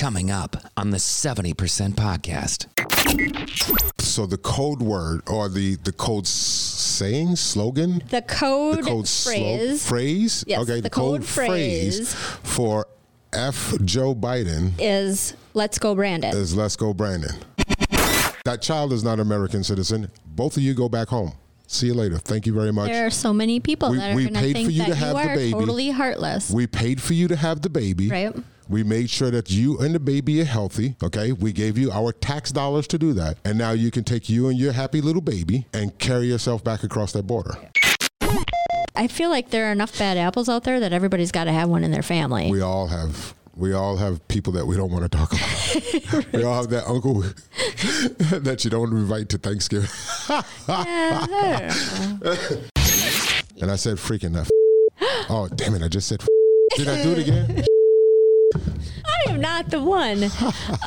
Coming up on the 70% podcast. So the code word or the the code saying slogan, The code, the code slo- phrase phrase, Yes, okay, the code phrase. for F Joe Biden is "Let's go, Brandon." is Let's Go Brandon. That child is not an American citizen. Both of you go back home. See you later. Thank you very much. there are so many people We- that are we going to paid think for you that to have you the are baby. totally heartless. We paid for you to have the baby. Right. We made sure that you and the baby are healthy. Okay. We gave you our tax dollars to do that. And now you can take you and your happy little baby and carry yourself back across that border. I feel like there are enough bad apples out there that everybody's got to have one in their family. We all have. We all have people that we don't want to talk about. We all have that uncle that you don't invite to Thanksgiving. Yeah, I. And I said freaking that. Oh, damn it. I just said. Did I do it again? I am not the one.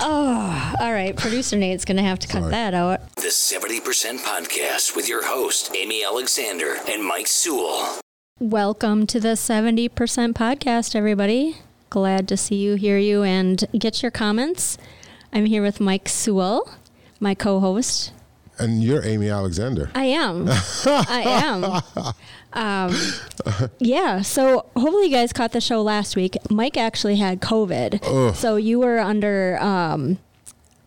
Oh, all right. Producer Nate's going to have to cut Sorry. that out. The 70% podcast with your host, Amy Alexander and Mike Sewell. Welcome to the 70% podcast, everybody. Glad to see you, hear you, and get your comments. I'm here with Mike Sewell, my co host. And you're Amy Alexander. I am. I am. Um, yeah. So hopefully you guys caught the show last week. Mike actually had COVID. So you were under um,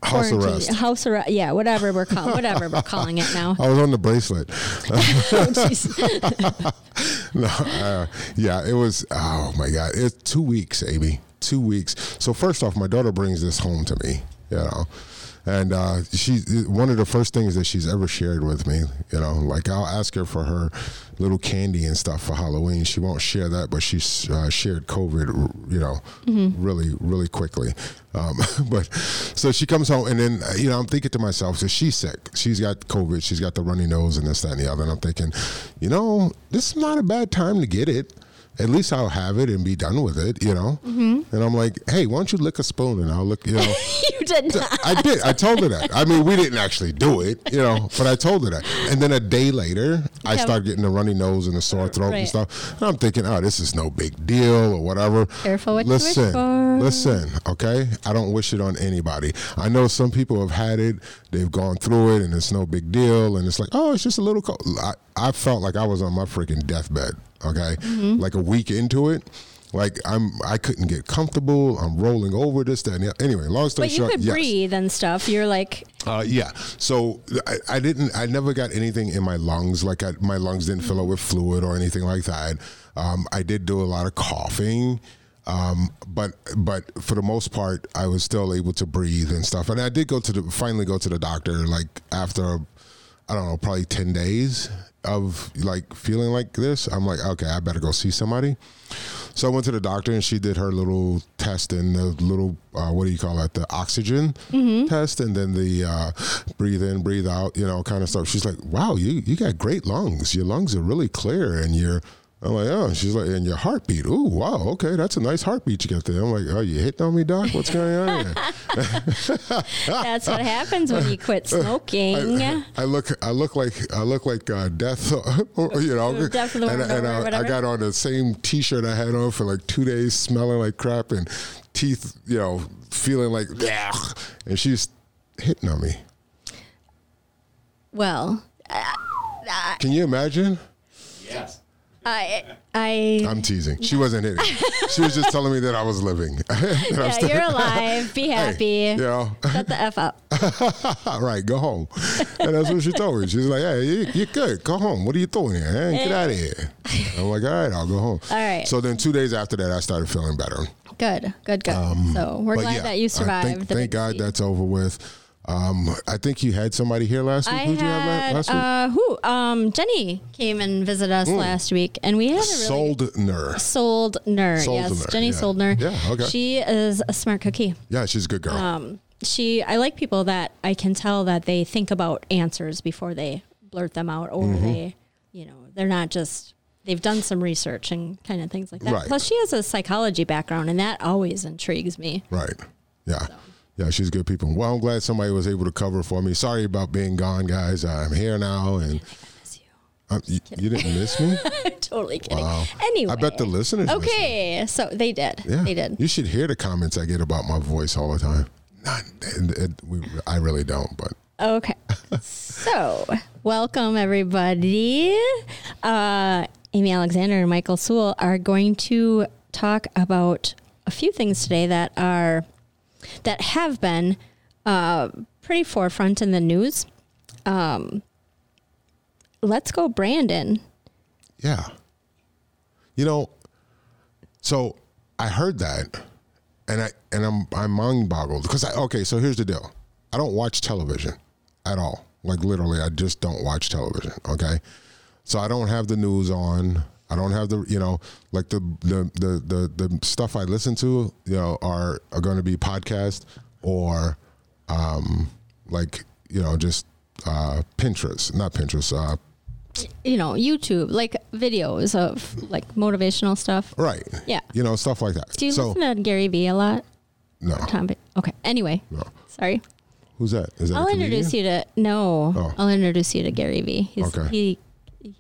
House arrest. House arrest. Yeah, whatever we're calling whatever we're calling it now. I was on the bracelet. Oh. No, uh, yeah, it was. Oh my God, it's two weeks, Amy. Two weeks. So first off, my daughter brings this home to me. You know, and uh, she one of the first things that she's ever shared with me. You know, like I'll ask her for her little candy and stuff for Halloween. She won't share that, but she uh, shared COVID. You know, really, really quickly. Um, but so she comes home, and then you know I'm thinking to myself, so she's sick. She's got COVID. She's got the runny nose and this, that, and the other. And I'm thinking, you know, this is not a bad time to get it. At least I'll have it and be done with it, you know. Mm-hmm. And I'm like, hey, why don't you lick a spoon and I'll lick, you know. you did not. I did. I told her that. I mean, we didn't actually do it, you know, but I told her that. And then a day later, I Yeah. started getting a runny nose and a sore throat Right. and stuff. And I'm thinking, oh, this is no big deal or whatever. Careful what you wish listen, for. Listen, okay? I don't wish it on anybody. I know some people have had it, they've gone through it, and it's no big deal. And it's like, oh, it's just a little cold. I, I felt like I was on my freaking deathbed, okay? Like a week into it. Like I'm, I couldn't get comfortable. I'm rolling over this, that, and the, anyway. Long story But you short, could yes. breathe and stuff. You're like, Uh, yeah. So I, I didn't. I never got anything in my lungs. Like I, my lungs didn't fill up with fluid or anything like that. Um, I did do a lot of coughing. Um, but but for the most part, I was still able to breathe and stuff. And I did go to the finally go to the doctor like after I don't know probably ten days of like feeling like this. I'm like okay, I better go see somebody. So I went to the doctor and she did her little test and the little uh, what do you call it the oxygen test and then the uh, breathe in breathe out you know kind of stuff. She's like, wow, you you got great lungs. Your lungs are really clear and you're. I'm like, oh, she's like, and your heartbeat. Ooh, wow, okay, that's a nice heartbeat you got there. I'm like, oh, you hitting on me, doc? What's going on here? that's what happens when you quit smoking. I, I look, I look like, I look like uh, death, you know. Death of the and, and I, I got on the same T-shirt I had on for like two days, smelling like crap and teeth, you know, feeling like, "Ugh," and she's hitting on me. well, Can you imagine? I, I, I'm teasing. She wasn't hitting. she was just telling me that I was living. That yeah, still- you're alive. Be happy. you know, Shut the f up. all right, go home. And that's what she told me. She's like, hey, you, you're good. Go home. What are you doing here? Man? Get out of here. I'm like, all right, I'll go home. All right. So then two days after that, I started feeling better. Good, good, good. so we're Um, glad yeah, that you survived. Thank, the thank God that's over with. Um, I think you had somebody here last week. I Who'd you have had last week? uh, who? Um, Jenny came and visited us last week, and we had a really Soldner. Soldner. Soldner, Yes, Jenny yeah. Soldner. Yeah, okay. She is a smart cookie. Yeah, she's a good girl. Um, she. I like people that I can tell that they think about answers before they blurt them out, or Mm-hmm. they, you know, they're not just. They've done some research and kind of things like that. Right. Plus, she has a psychology background, and that always intrigues me. Right. Yeah. Yeah, she's good people. Well, I'm glad somebody was able to cover for me. Sorry about being gone, guys. I'm here now, and Um, you, you didn't miss me? totally kidding. Wow. Anyway, I bet the listeners. Okay, so they did. Yeah. They did. You should hear the comments I get about my voice all the time. Not, it, it, we, I really don't, but Okay. so, welcome everybody. Uh, Amy Alexander and Michael Sewell are going to talk about a few things today that are that have been uh, pretty forefront in the news. Um, let's go, Brandon. yeah. You know, so I heard that, and I and I'm I'm mind boggled because I okay. So here's the deal: I don't watch television at all. Like literally, I just don't watch television. Okay, so I don't have the news on. I don't have the you know like the the the the, the stuff I listen to you know are are going to be podcast or um like you know just uh Pinterest, not Pinterest, uh You know, YouTube, like videos of like motivational stuff. right. Yeah. You know stuff like that. Do you so listen to Gary Vee a lot? no, Tom, okay. Anyway, no. sorry. Who's that? Is that I'll introduce you to no. Oh. I'll introduce you to Gary Vee. He's Okay. he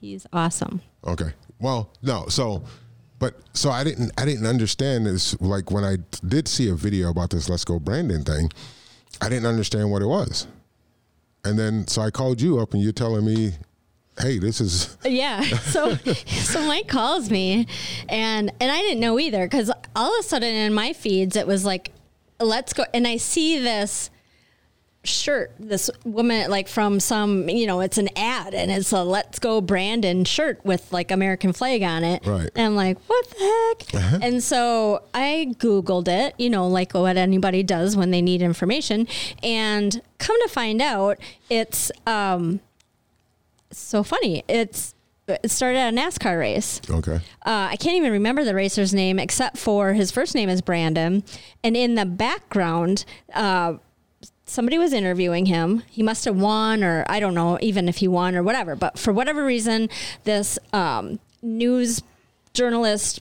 he's awesome. Okay. Well, no. So, but so I didn't. I didn't understand this. Like when I did see a video about this "Let's Go Brandon" thing, I didn't understand what it was. And then so I called you up, and you're telling me, "Hey, this is Yeah. So so Mike calls me, and and I didn't know either because all of a sudden in my feeds it was like, let's go, and I see this shirt this woman like from some you know it's an ad and it's a let's go brandon shirt with like american flag on it Right. and i'm like what the heck and so i googled it you know like what anybody does when they need information and come to find out it's um so funny it's it started at a nascar race okay." uh, I can't even remember the racer's name except for his first name is Brandon. And in the background, uh, somebody was interviewing him. He must have won, or I don't know, even if he won or whatever. But for whatever reason, this um, news journalist,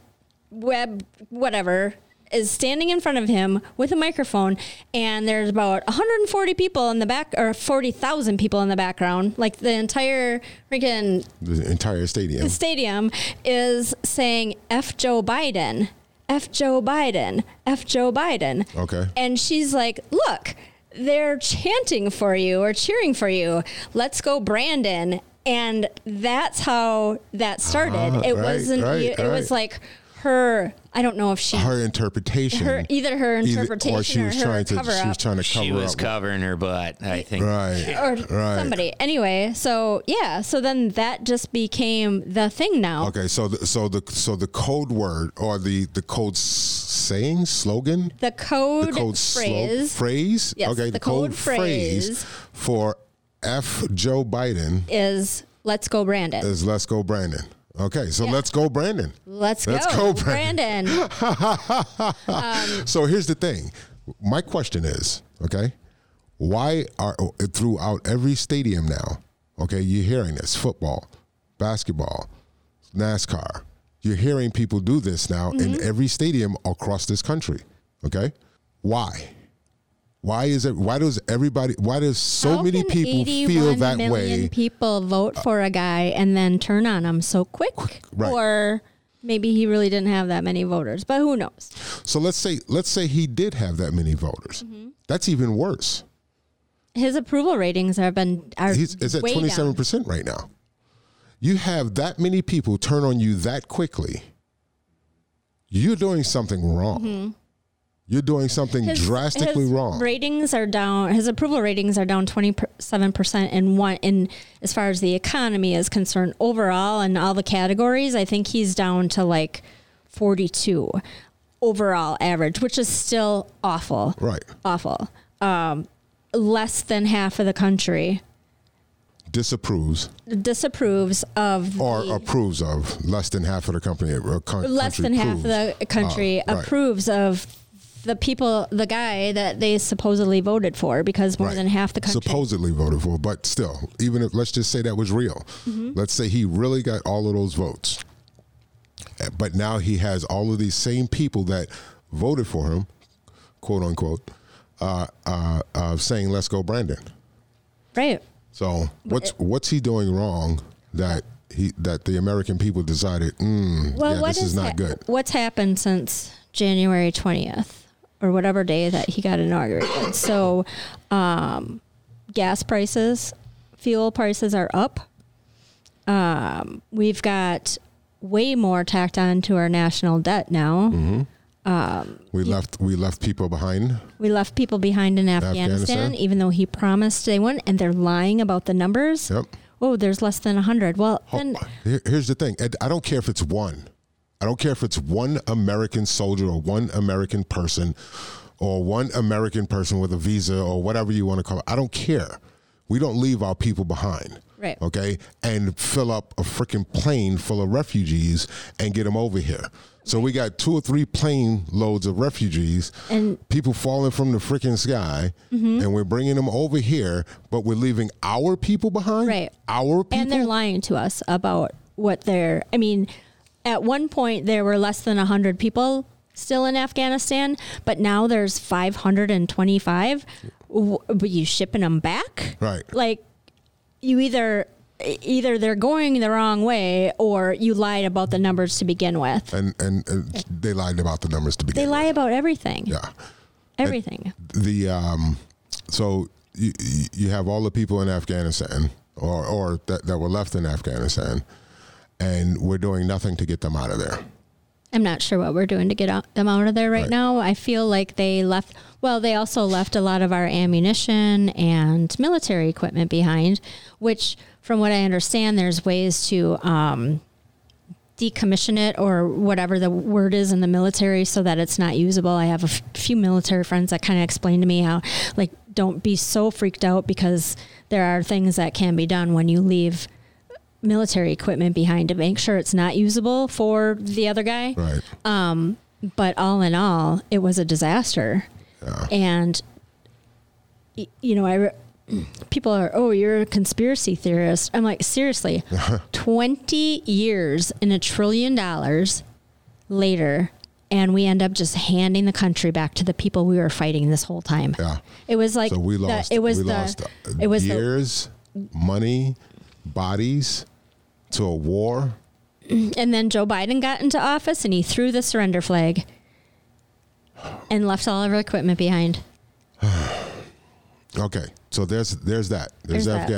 web, whatever, is standing in front of him with a microphone, and there's about 140 people in the back, or 40,000 people in the background, like the entire freaking The entire stadium. the stadium is saying F Joe Biden, F Joe Biden, F Joe Biden. Okay. And she's like, look, they're chanting for you or cheering for you. Let's go, Brandon. And that's how that started. Ah, it right, wasn't, right, it was like her, I don't know if she, Her interpretation. her either her Either- interpretation or she was her trying to. cover She was trying to cover She was up. covering her butt, I think. right. or right. somebody. Anyway, so yeah, so then that just became the thing now. Okay, so the, so the so the code word or the the code saying slogan The code, the code slo- phrase phrase Yes, okay the code phrase. for F Joe Biden is let's go Brandon. is let's go Brandon. Okay, so let's go Brandon. let's, let's go, go, Brandon. So here's the thing. My question is, okay, why are throughout every stadium now, okay, you're hearing this football, basketball, NASCAR. You're hearing people do this now in Mm-hmm. every stadium across this country. Okay? Why? Why is it why does everybody why does so How many people feel that million way? people vote for a guy and then turn on him so quick, Right. or maybe he really didn't have that many voters, but who knows? So let's say let's say he did have that many voters. Mm-hmm. That's even worse. His approval ratings have been are He's it's at twenty seven percent right now. You have that many people turn on you that quickly. You're doing something wrong. You're doing something. His- drastically his wrong. Ratings are down. His approval ratings are down twenty seven percent in one. In as far as the economy is concerned, overall in all the categories, I think he's down to like forty two overall average, which is still awful. right. Awful. Um, less than half of the country Disapproves disapproves of or the, approves of less than half of the company. Less country than half of the country Oh, right. approves of the people, the guy that they supposedly voted for, because more Right. than half the country. supposedly voted for, but still, even if let's just say that was real, Mm-hmm. let's say he really got all of those votes, Uh, but now he has all of these same people that voted for him, quote unquote, uh, uh, uh, saying "Let's go, Brandon." right. So what's what's he doing wrong that he that the American people decided, mm, Well, yeah, what this is not ha- good. What's happened since January 20th or whatever day that he got inaugurated? so, um, gas prices, fuel prices are up. Um, we've got way more tacked on to our national debt now. Mm-hmm. We left we left people behind. We left people behind in Afghanistan, Afghanistan? even though he promised they wouldn't, and they're lying about the numbers. Yep. Oh, there's less than 100. Well, Oh, then here's the thing. I don't care if it's one. I don't care if it's one American soldier or one American person or one American person with a visa or whatever you want to call it. I don't care. We don't leave our people behind. Right. Okay. And fill up a freaking plane full of refugees and get them over here. So we got two or three plane loads of refugees And- Mm-hmm. people falling from the freaking sky, and we're bringing them over here, but we're leaving our people behind. Right. Our people. and they're lying to us about what they're i mean at one point there were less than 100 people still in afghanistan but now there's 525 W- but you shipping them back Right. like you either either they're going the wrong way or you lied about the numbers to begin with and, and and they lied about the numbers to begin. With. They lie about everything Yeah. everything The um, so you you have all the people in Afghanistan or or that that were left in Afghanistan, and we're doing nothing to get them out of there. I'm not sure what we're doing to get out, them out of there right, Right. now. I feel like they left, well, they also left a lot of our ammunition and military equipment behind, which, from what I understand, there's ways to um, decommission it or whatever the word is in the military so that it's not usable. I have a f- few military friends that kind of explain to me how, like, don't be so freaked out because there are things that can be done when you leave military equipment behind to make sure it's not usable for the other guy Right. Um, but all in all, it was a disaster. Yeah. And you know, I re- people are, "Oh, you're a conspiracy theorist." I'm like, "Seriously, 20 years and a trillion dollars later, and we end up just handing the country back to the people we were fighting this whole time." Yeah. It was like So we the- lost. it was the it was the years, money, bodies to a war. And then Joe Biden got into office and he threw the surrender flag and left all of our equipment behind. Okay, so there's there's that. There's, There's that. Mm-hmm.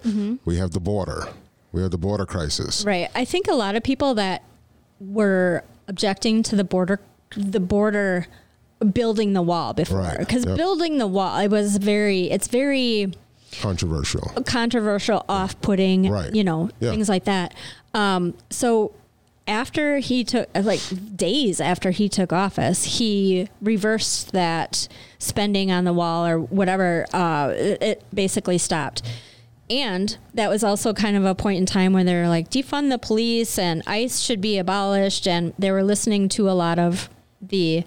Afghanistan. We have the border. We have the border crisis. Right. I think a lot of people that were objecting to the border, the border building the wall before, Right. because Yep. building the wall, it was very, it's very Controversial. controversial, off-putting, Right. you know, Yeah. things like that. Um, so after he took, like days after he took office, he reversed that spending on the wall or whatever. Uh, it, it basically stopped. And that was also kind of a point in time when they were like, defund the police and ICE should be abolished. And they were listening to a lot of the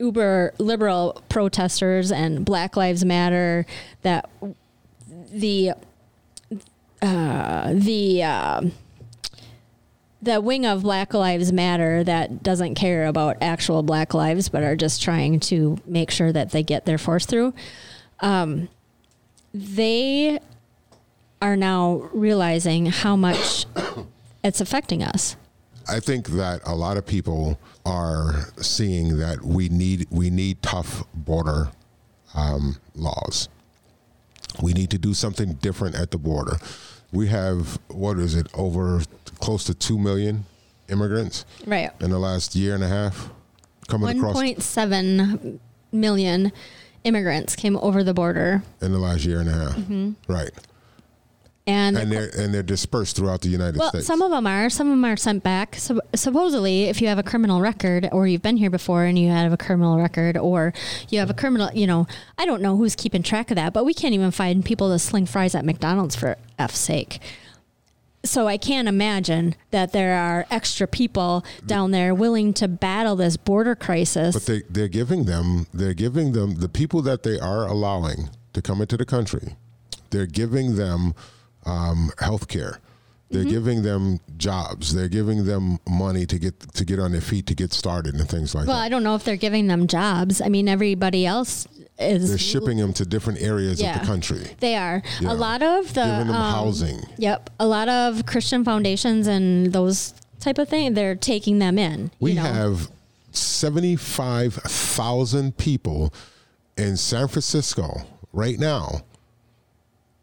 uber liberal protesters and Black Lives Matter that the uh, the uh, the wing of Black Lives Matter that doesn't care about actual Black lives, but are just trying to make sure that they get their force through. Um, they are now realizing how much it's affecting us. I think that a lot of people are seeing that we need we need tough border um, laws. We need to do something different at the border. We have what is it over close to two million immigrants Right. in the last year and a half coming across 1.7 million immigrants came over the border, in the last year and a half. Mm-hmm. Right, and, and they're and they're dispersed throughout the United well, States. some of them are. Some of them are sent back. So, supposedly, if you have a criminal record, or you've been here before and you have a criminal record, or you have a criminal, you know, I don't know who's keeping track of that, but we can't even find people to sling fries at McDonald's for F's sake. So I can't imagine that there are extra people down there willing to battle this border crisis. But they they're giving them they're giving them the people that they are allowing to come into the country. They're giving them um, health care. They're Mm-hmm. giving them jobs. They're giving them money to get to get on their feet to get started and things like Well, that. Well, I don't know if they're giving them jobs. I mean, everybody else is They're shipping them to different areas Yeah. of the country. They are a lot of the Giving them um, housing. Yep, a lot of Christian foundations and those type of thing. They're taking them in. We you know? have 75,000 people in San Francisco right now,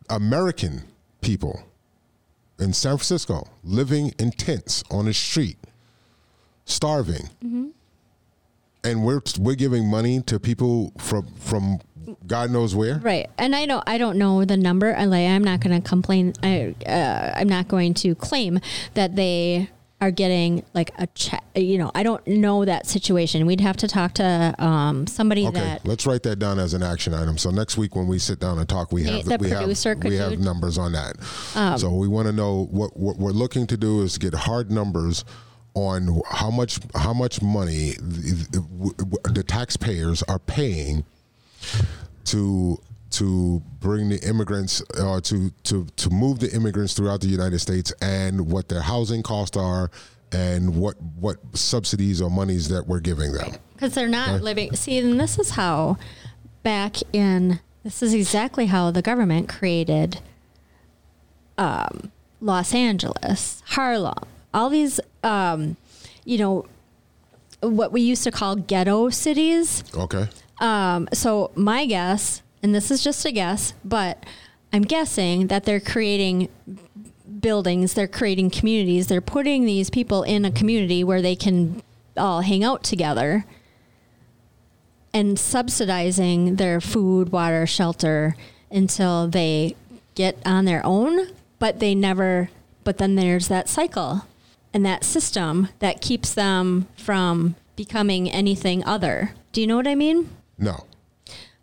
American people in San Francisco living in tents on the street, starving. Mm-hmm. And we're we're giving money to people from from God knows where. Right, and I don't. I don't know the number. Like. I'm not going to complain. I. Uh, I'm not going to claim that they are getting like a check. You know, I don't know that situation. We'd have to talk to um, somebody Okay, that. let's write that down as an action item. So next week when we sit down and talk, we have the we producer, have we have Um, numbers on that. so we want to know what what we're looking to do is get hard numbers on how much how much money the, the taxpayers are paying to to bring the immigrants or to to to move the immigrants throughout the United States and what their housing costs are and what what subsidies or monies that we're giving them. because they're not living. See, and this is how back in this is exactly how the government created um, Los Angeles, Harlem, all these, um, you know, what we used to call ghetto cities. Okay. Um, so my guess, and this is just a guess, but I'm guessing that they're creating buildings, they're creating communities, they're putting these people in a community where they can all hang out together and subsidizing their food, water, shelter until they get on their own, but they never but then there's that cycle and that system that keeps them from becoming anything other. Do you know what I mean? No.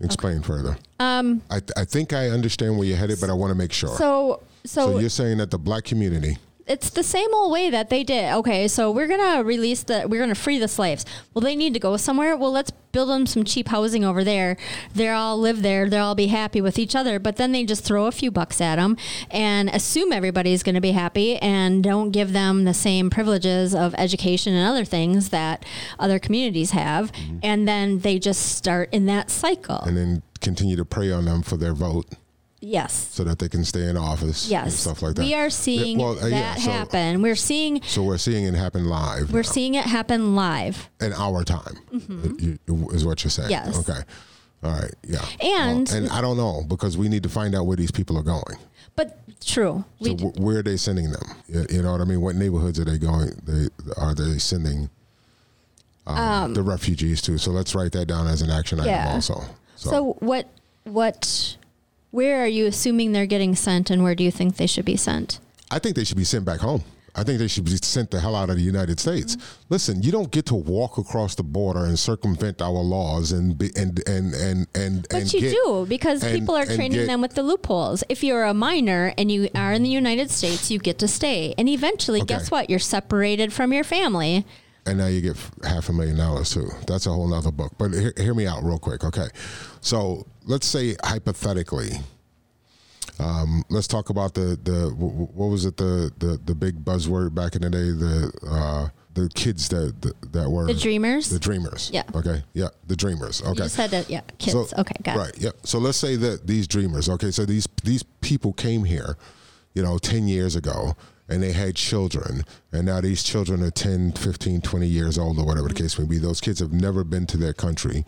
Explain further. Um, I, I think I understand where you're headed, but I want to make sure. So So so, you're saying that the black community, it's the same old way that they did. Okay, so we're gonna release the, we're gonna free the slaves. Well, they need to go somewhere. Well, let's build them some cheap housing over there. They'll all live there. They'll all be happy with each other. But then they just throw a few bucks at them and assume everybody's going to be happy and don't give them the same privileges of education and other things that other communities have. Mm-hmm. And then they just start in that cycle. and then continue to prey on them for their vote yes. so that they can stay in office and Yes. stuff like that. We are seeing Yeah, well, uh, yeah, that so- happen. We're seeing So we're seeing it happen live we're now, seeing it happen live. in our time, you- is what you're saying. Yes. Okay. All right. Yeah. And- Well, and I don't know because we need to find out where these people are going. But true. So where are they sending them? You- You know what I mean? What neighborhoods are they going? They are they sending um, the refugees to? So let's write that down as an action item also. So, So what what where are you assuming they're getting sent and where do you think they should be sent? I think they should be sent back home. I think they should be sent the hell out of the United States. Mm-hmm. Listen, you don't get to walk across the border and circumvent our laws and be, and and and and. But and you get- do because and- people are training get- them with the loopholes. If you're a minor and you are in the United States, you get to stay. And eventually, Okay. guess what? You're separated from your family. And now you get half a million dollars too. That's a whole nother book. But hear, hear me out real quick, okay? So let's say hypothetically, um, let's talk about the the wh- wh- what was it the the the big buzzword back in the day the uh, the kids that that, that were The dreamers? the dreamers Yeah. okay yeah the dreamers okay You said it, yeah, kids. So- okay, got right. it. Yep. So let's say that these dreamers. Okay. So these these people came here, you know, ten years ago, and they had children, and now these children are 10, 15, 20 years old, or whatever the case may be. Those kids have never been to their country.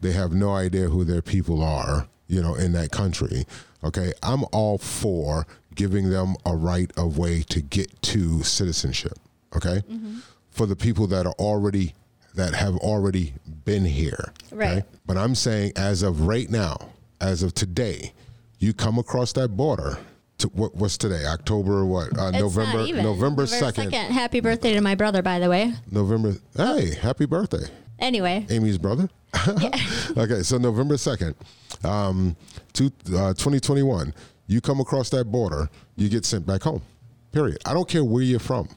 They have no idea who their people are, you know, in that country. Okay. I'm all for giving them a right of way to get to citizenship. Okay. Mm-hmm. For the people that are already that have already been here. Right. But I'm saying, as of right now, as of today, you come across that border. To, what, what's today? October what? Uh, November. not even. November second. Happy birthday to my brother, by the way. November. Hey, happy birthday, Anyway, Amy's brother. okay, so November second, um, two, uh, 2021. You come across that border, you get sent back home. Period. I don't care where you're from.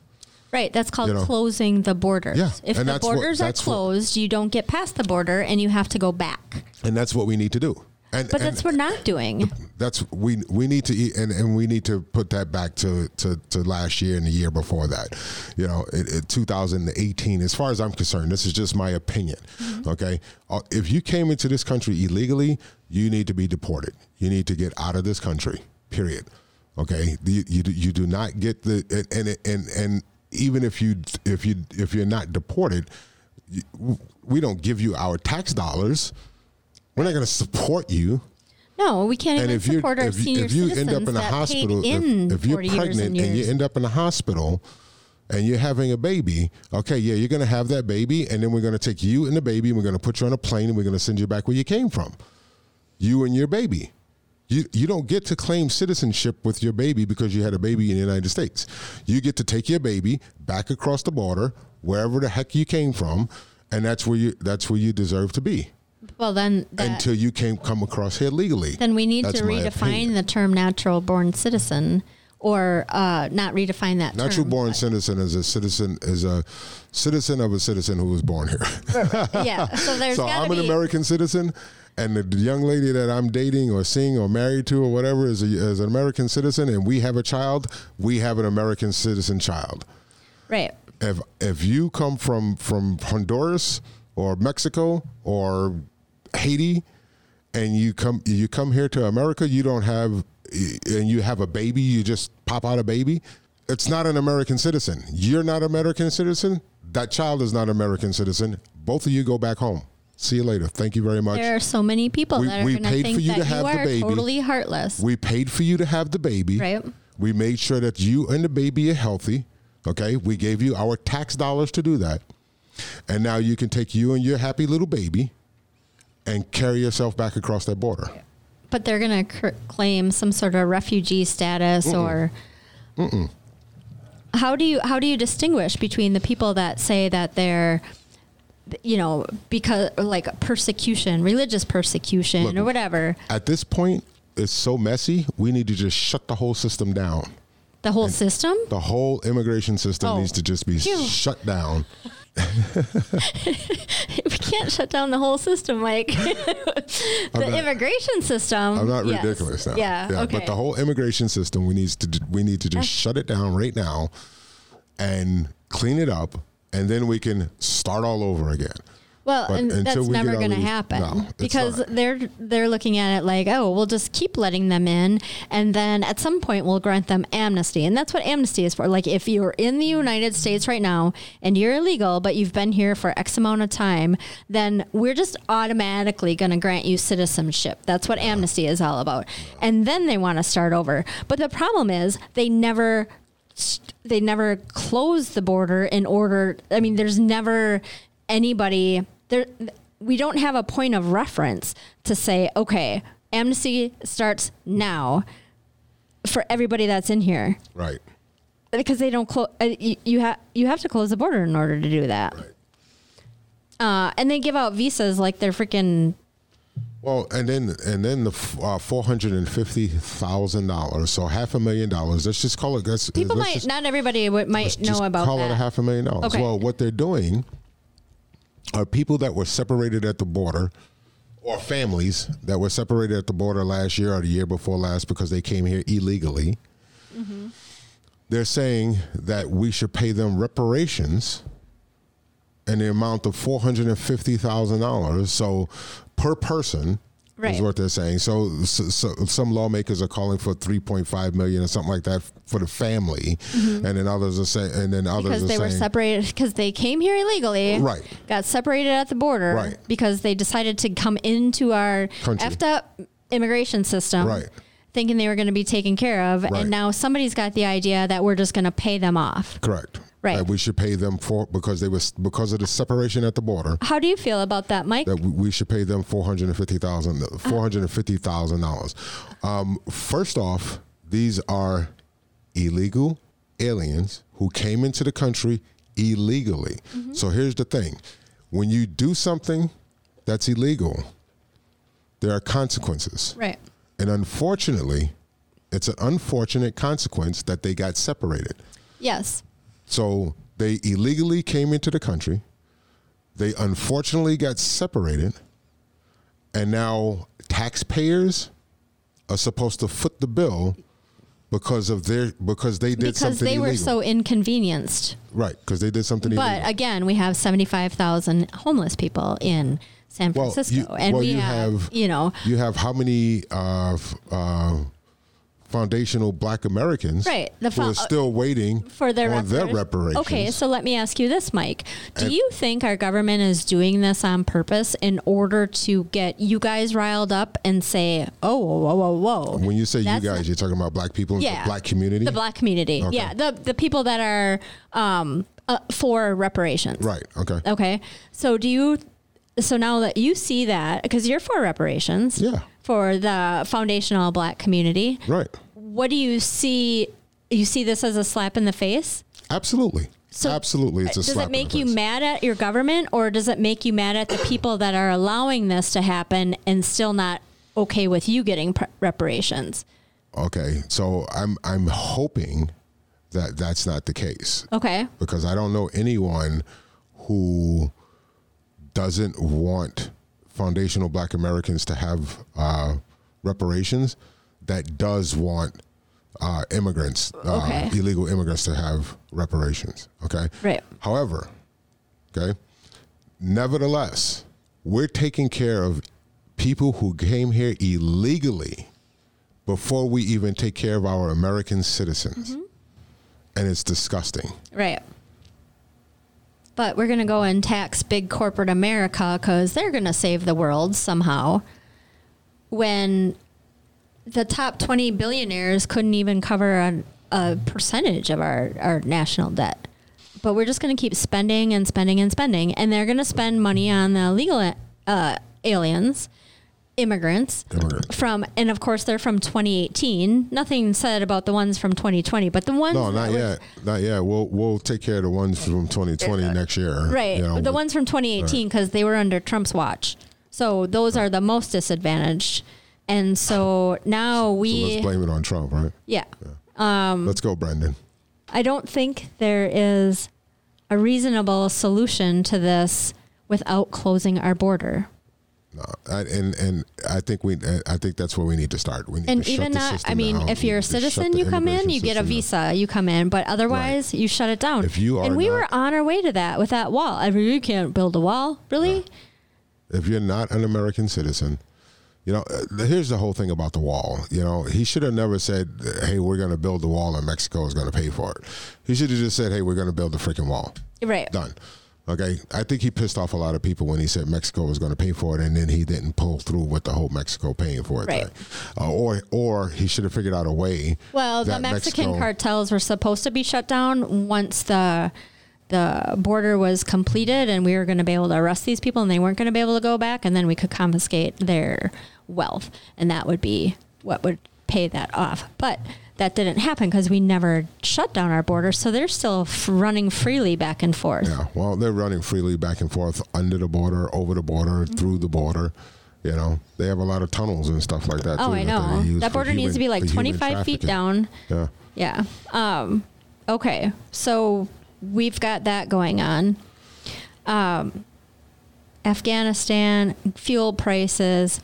right. That's called You know. closing the borders. Yeah, If and the that's what- borders are that's what- closed, you don't get past the border and you have to go back. And that's what we need to do. And, But and that's what we're not doing. that's we we need to eat and, and we need to put that back to, to, to last year and the year before that. You know it, it 2018 as far as i'm concerned this is just my opinion okay? Uh, if you came into this country illegally you need to be deported. You need to get out of this country period okay? You, you, do- you do not get the and and and, and even if you if you if you're not deported we don't give you our tax dollars we're not going to support you. No, we can't and even if support our if, senior if you end up in a hospital if, if you're pregnant and, and, you end up in a hospital and you're having a baby okay yeah you're going to have that baby and then we're going to take you and the baby and we're going to put you on a plane and we're going to send you back where you came from. You and your baby. You, you don't get to claim citizenship with your baby because you had a baby in the United States. You get to take your baby back across the border, wherever the heck you came from, and that's where you that's where you deserve to be well, then that, until you came come across here legally. then we need That's to redefine the term natural born citizen, or uh, not redefine that Natural term. born citizen is a citizen is a citizen of a citizen who was born here. yeah. So there's so I'm an be. American citizen, and the young lady that I'm dating or seeing or married to or whatever is, a, is an American citizen, and we have a child. We have an American citizen child. right. If if you come from from Honduras or Mexico or Haiti, and you come you come here to America, you don't have and you have a baby, you just pop out a baby. It's not an American citizen. You're not American citizen. That child is not American citizen. Both of you go back home. See you later. Thank you very much. There are so many people We- that are we going to paid think for you that to have you the are baby. totally heartless. We paid for you to have the baby. Right. We made sure that you and the baby are healthy. Okay. We gave you our tax dollars to do that. And now you can take you and your happy little baby and carry yourself back across that border. but they're going to cr- claim some sort of refugee status or how do you how do you distinguish between the people that say that they're you know because like persecution religious persecution Look, or whatever At this point, it's so messy. We need to just shut the whole system down. the whole system The whole immigration system Oh. needs to just be Phew. shut down. we can't shut down the whole system mike the not- immigration system I'm not yes. ridiculous now. yeah, okay But the whole immigration system, we need to we need to just shut it down right now, and clean it up, and then we can start all over again. Well, But and that's never going to happen no, because not. they're they're looking at it like, oh, we'll just keep letting them in, and then at some point we'll grant them amnesty, and that's what amnesty is for. Like if you're in the United States right now and you're illegal, but you've been here for X amount of time, then we're just automatically going to grant you citizenship. That's what amnesty is all about, and then they want to start over. But the problem is they never they never close the border in order i mean there's never anybody there we don't have a point of reference to say okay amnesty starts now for everybody that's in here Right. because they don't close you, you have you have to close the border in order to do that Right. uh, and they give out visas like they're freaking Well, and then and then the uh, four hundred and fifty thousand dollars, so half a million dollars. Let's just call it. Let's, people let's might just, not everybody would, might know just about call that it a half a million dollars. Okay. Well, what they're doing are people that were separated at the border, or families that were separated at the border last year or the year before last because they came here illegally. Mm-hmm. They're saying that we should pay them reparations in the amount of four hundred and fifty thousand dollars. So per person. Right. Is what they're saying. So, so, so some lawmakers are calling for 3.5 million or something like that for the family, and then others are saying, and then others Mm-hmm. because they were separated because they came here illegally Right. got separated at the border Right. because they decided to come into our Country. effed up immigration system Right. thinking they were going to be taken care of Right. and now somebody's got the idea that we're just going to pay them off correct, Right. That we should pay them for because they was because of the separation at the border. how do you feel about that mike That we- should pay them four hundred and fifty thousand four hundred and fifty thousand dollars. Um, first off, these are illegal aliens who came into the country illegally. Mm-hmm. So here's the thing: when you do something that's illegal, there are consequences. right And unfortunately, it's an unfortunate consequence that they got separated. yes So they illegally came into the country. They unfortunately got separated. And now taxpayers are supposed to foot the bill because of their because they did something. because something they were illegal. so inconvenienced. right because they did something But illegal. again, we have 75,000 homeless people in San Well, Francisco. you- and well, we you have, have- you know, You have how many uh, uh, foundational Black Americans Right, the who are still waiting for their, on their reparations. reparations? Okay, so let me ask you this, Mike. Do And- you think our government is doing this on purpose in order to get you guys riled up and say, "Oh, whoa, whoa, whoa, whoa"? when you say That's you guys, not- you're talking about Black people, in yeah, the Black community, the black community, Okay. yeah, the the people that are um, uh, for reparations, right? Okay, Okay. So do you so now that you see that because you're for reparations Yeah. For the foundational black community, right, what do you see you see this as a slap in the face? absolutely, So absolutely. It's a uh, does slap it in the make you mad at your government or does it make you mad at the people that are allowing this to happen and still not okay with you getting pre- reparations? Okay, so I'm I'm hoping that that's not the case Okay. because I don't know anyone who doesn't want foundational Black Americans to have uh, reparations. That does want uh, immigrants, uh, Okay. illegal immigrants, to have reparations. Okay, Right. However, okay, nevertheless, we're taking care of people who came here illegally before we even take care of our American citizens. And it's disgusting. Right. But we're going to go and tax big corporate America because they're going to save the world somehow. When the top 20 billionaires couldn't even cover a, a percentage of our, our national debt. But we're just going to keep spending and spending and spending. And they're going to spend money on the illegal uh, aliens, immigrants Immigrants. from, and of course, they're from 2018. Nothing said about the ones from 2020, but the ones. No, not were- yet. Not yet. We'll we'll take care of the ones from 2020 next year. Right. you know, the with- ones from 2018 because they were under Trump's watch. So those are the most disadvantaged. And so now So we, let's blame it on Trump, right? yeah, um, let's go, Brandon. I don't think there is a reasonable solution to this without closing our border. No, I, and and I think we I think that's where we need to start. We need And even the I mean, down. if you're a need to shut citizen, you come in, you get a down. visa, you come in. But otherwise, you shut it down. If you and we not- were on our way to that with that wall. I mean, you can't build a wall, really. if you're not an American citizen, you know, uh, here's the whole thing about the wall. You know, he should have never said, "Hey, we're going to build the wall, and Mexico is going to pay for it." He should have just said, "Hey, we're going to build the freaking wall." Right. Done. Okay, I think he pissed off a lot of people when he said Mexico was going to pay for it, and then he didn't pull through with the whole Mexico paying for it. Right. Uh, or, or he should have figured out a way. Well, the Mexican Mexico- cartels were supposed to be shut down once the the border was completed, and we were going to be able to arrest these people, and they weren't going to be able to go back, and then we could confiscate their wealth, and that would be what would pay that off. But that didn't happen because we never shut down our border, so they're still f- running freely back and forth. Yeah, well, they're running freely back and forth under the border, over the border, Mm-hmm. through the border. You know, they have a lot of tunnels and stuff like that. Oh, too, I that know. That for border needs to be like 25 feet down. Yeah. Yeah. Um, okay. So we've got that going on. Um, Afghanistan, fuel prices.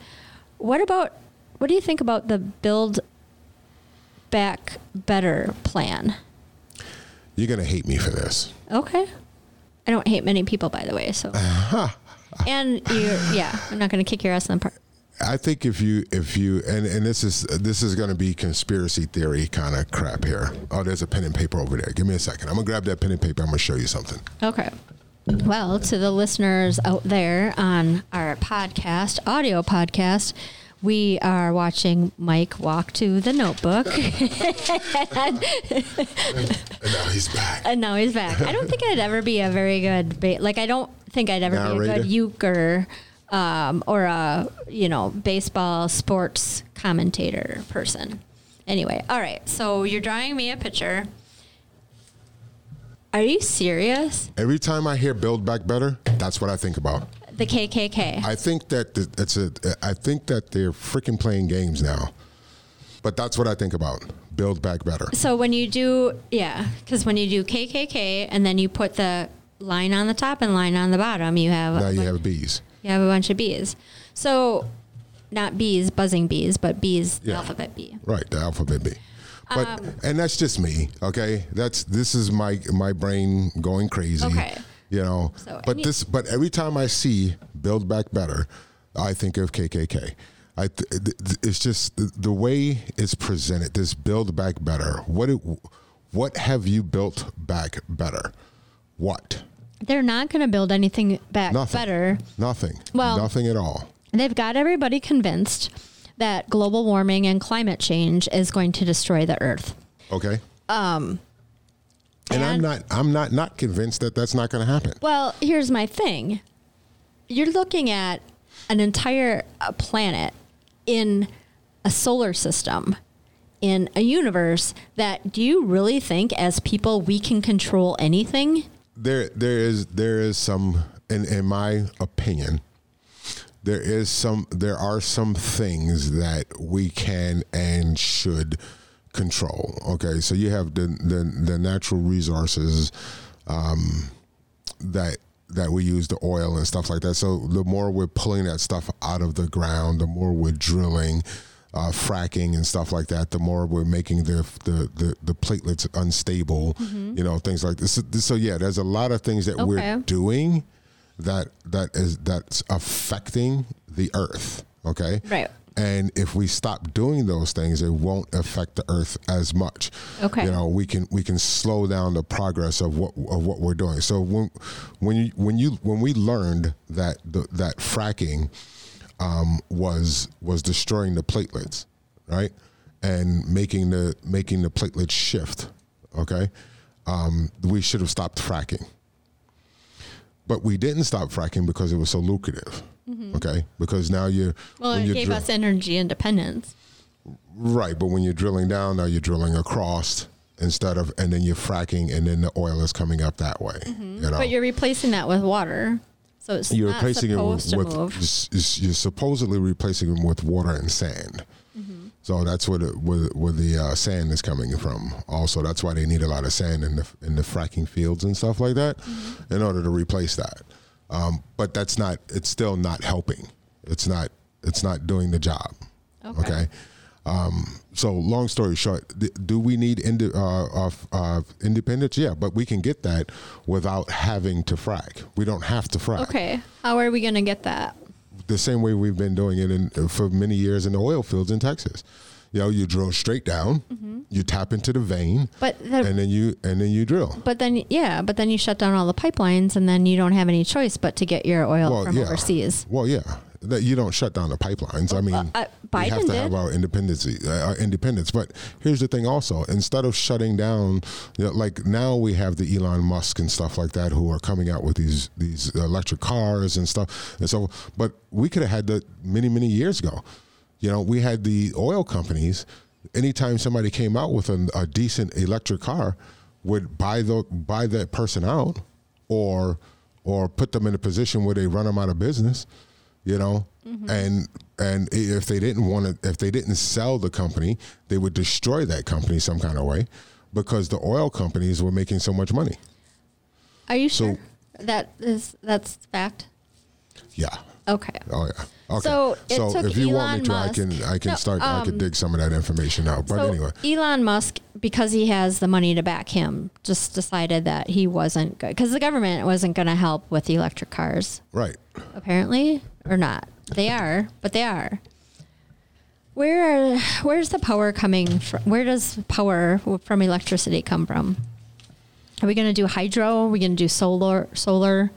What about, what do you think about the Build Back Better plan? You're gonna hate me for this. Okay. I don't hate many people, by the way. So, and you, yeah, I'm not going to kick your ass in the park. I think if you if you and and this is this is going to be conspiracy theory kind of crap here. Oh, there's a pen and paper over there. Give me a second. I'm gonna grab that pen and paper. I'm gonna show you something. Okay. Well, to the listeners out there on our podcast, audio podcast, we are watching Mike walk to the notebook, And now he's back. and now he's back. I don't think I'd ever be a very good, ba- like, I don't think I'd ever be a good euchre um, or a, you know, baseball sports commentator person. Anyway, all right. So you're drawing me a picture. Are you serious? Every time I hear "Build Back Better," that's what I think about. The KKK. I think that the, it's a. I think that they're freaking playing games now. But that's what I think about. Build back better. So when you do, yeah, because when you do KKK and then you put the line on the top and line on the bottom, you have Now a you have bees. you have a bunch of bees. So not bees, buzzing bees, but bees, the Yeah. alphabet B. Right, the alphabet B. But Um, and that's just me, okay? That's this is my my brain going crazy. Okay. You know. So but any- this but every time I see Build Back Better, I think of KKK. I th- th- th- it's just the, the way it's presented. This Build Back Better. What it, what have you built back better? What? They're not going to build anything back Nothing. better. Nothing. Well- nothing at all. They've got everybody convinced that global warming and climate change is going to destroy the earth. Okay. Um. And, I'm not. I'm not not convinced that that's not going to happen. Well, here's my thing. You're looking at an entire uh, planet in a solar system, in a universe that do you really think as people we can control anything? there there is there is some in in my opinion there is some there are some things that we can and should control okay so you have the the, the natural resources um that that we use the oil and stuff like that so the more we're pulling that stuff out of the ground the more we're drilling uh, fracking and stuff like that, the more we're making the the, the, the platelets unstable, you know, things like this. So yeah, there's a lot of things that Okay. we're doing that that is that's affecting the earth. Okay. Right. And if we stop doing those things, it won't affect the earth as much. Okay. You know, we can we can slow down the progress of what of what we're doing. So when when you when you when we learned that the, that fracking um, was was destroying the platelets, right, and making the making the platelets shift. Okay, um, we should have stopped fracking, but we didn't stop fracking because it was so lucrative. Okay, because now you're Mm-hmm. Well, when it you're gave us energy independence. right, but when you're drilling down, now you're drilling across instead of, and then you're fracking, and then the oil is coming up that way. You know, Mm-hmm. But you're replacing that with water. So it's you're replacing it with, with move. s- s- you're supposedly replacing them with water and sand. Mm-hmm. So that's where the where, where the uh, sand is coming from. Also, that's why they need a lot of sand in the in the fracking fields and stuff like that, Mm-hmm. in order to replace that. Um, but that's not. It's still not helping. It's not. It's not doing the job. Okay. Okay. Um, so long story short, th- do we need indi- uh, of, uh, independence? Yeah, but we can get that without having to frack. We don't have to frack Okay. How are we going to get that? the same way we've been doing it in, for many years in the oil fields in Texas. You know, you drill straight down, you tap into the vein, But the, and then you and then you drill. but then yeah, but then you shut down all the pipelines, and then you don't have any choice but to get your oil Well, from yeah. overseas. Well, yeah, that you don't shut down the pipelines. I mean, uh, we have to did. have our independence. Uh, our independence. But here's the thing: also, instead of shutting down, you know, like now we have the Elon Musk and stuff like that who are coming out with these these electric cars and stuff. And so, but we could have had that many many years ago. You know, we had the oil companies. Anytime somebody came out with a, a decent electric car, would buy the buy that person out, or or put them in a position where they run them out of business. You know, mm-hmm. and and if they didn't want to, if they didn't sell the company, they would destroy that company some kind of way, because the oil companies were making so much money. Are you So- sure that is that's fact? Yeah. Okay. Oh yeah. Okay. So it took if you want me to, I can I can No, start. I can um, dig some of that information out. But so anyway, Elon Musk, because he has the money to back him, just decided that he wasn't good because the government wasn't going to help with the electric cars, right. apparently, or not. They are, but they are. Where are, where's the power coming from? Where does power from electricity come from? Are we going to do hydro? Are we going to do solar? Solar?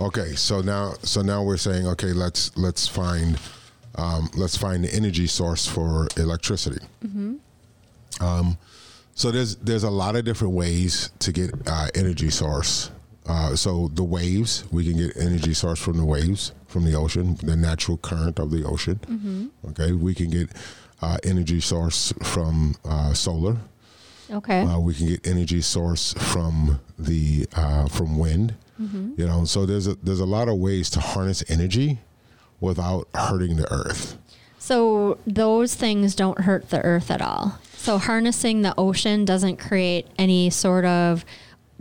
Okay, so now so now we're saying okay, let's let's find um, let's find the energy source for electricity. Um, so there's there's a lot of different ways to get uh, energy source. Uh, so the waves, we can get energy source from the waves from the ocean, the natural current of the ocean. Okay, we can get uh, energy source from uh, solar. Okay. Uh, we can get energy source from the uh, from wind. You know, so there's a there's a lot of ways to harness energy without hurting the earth. So those things don't hurt the earth at all. So harnessing the ocean doesn't create any sort of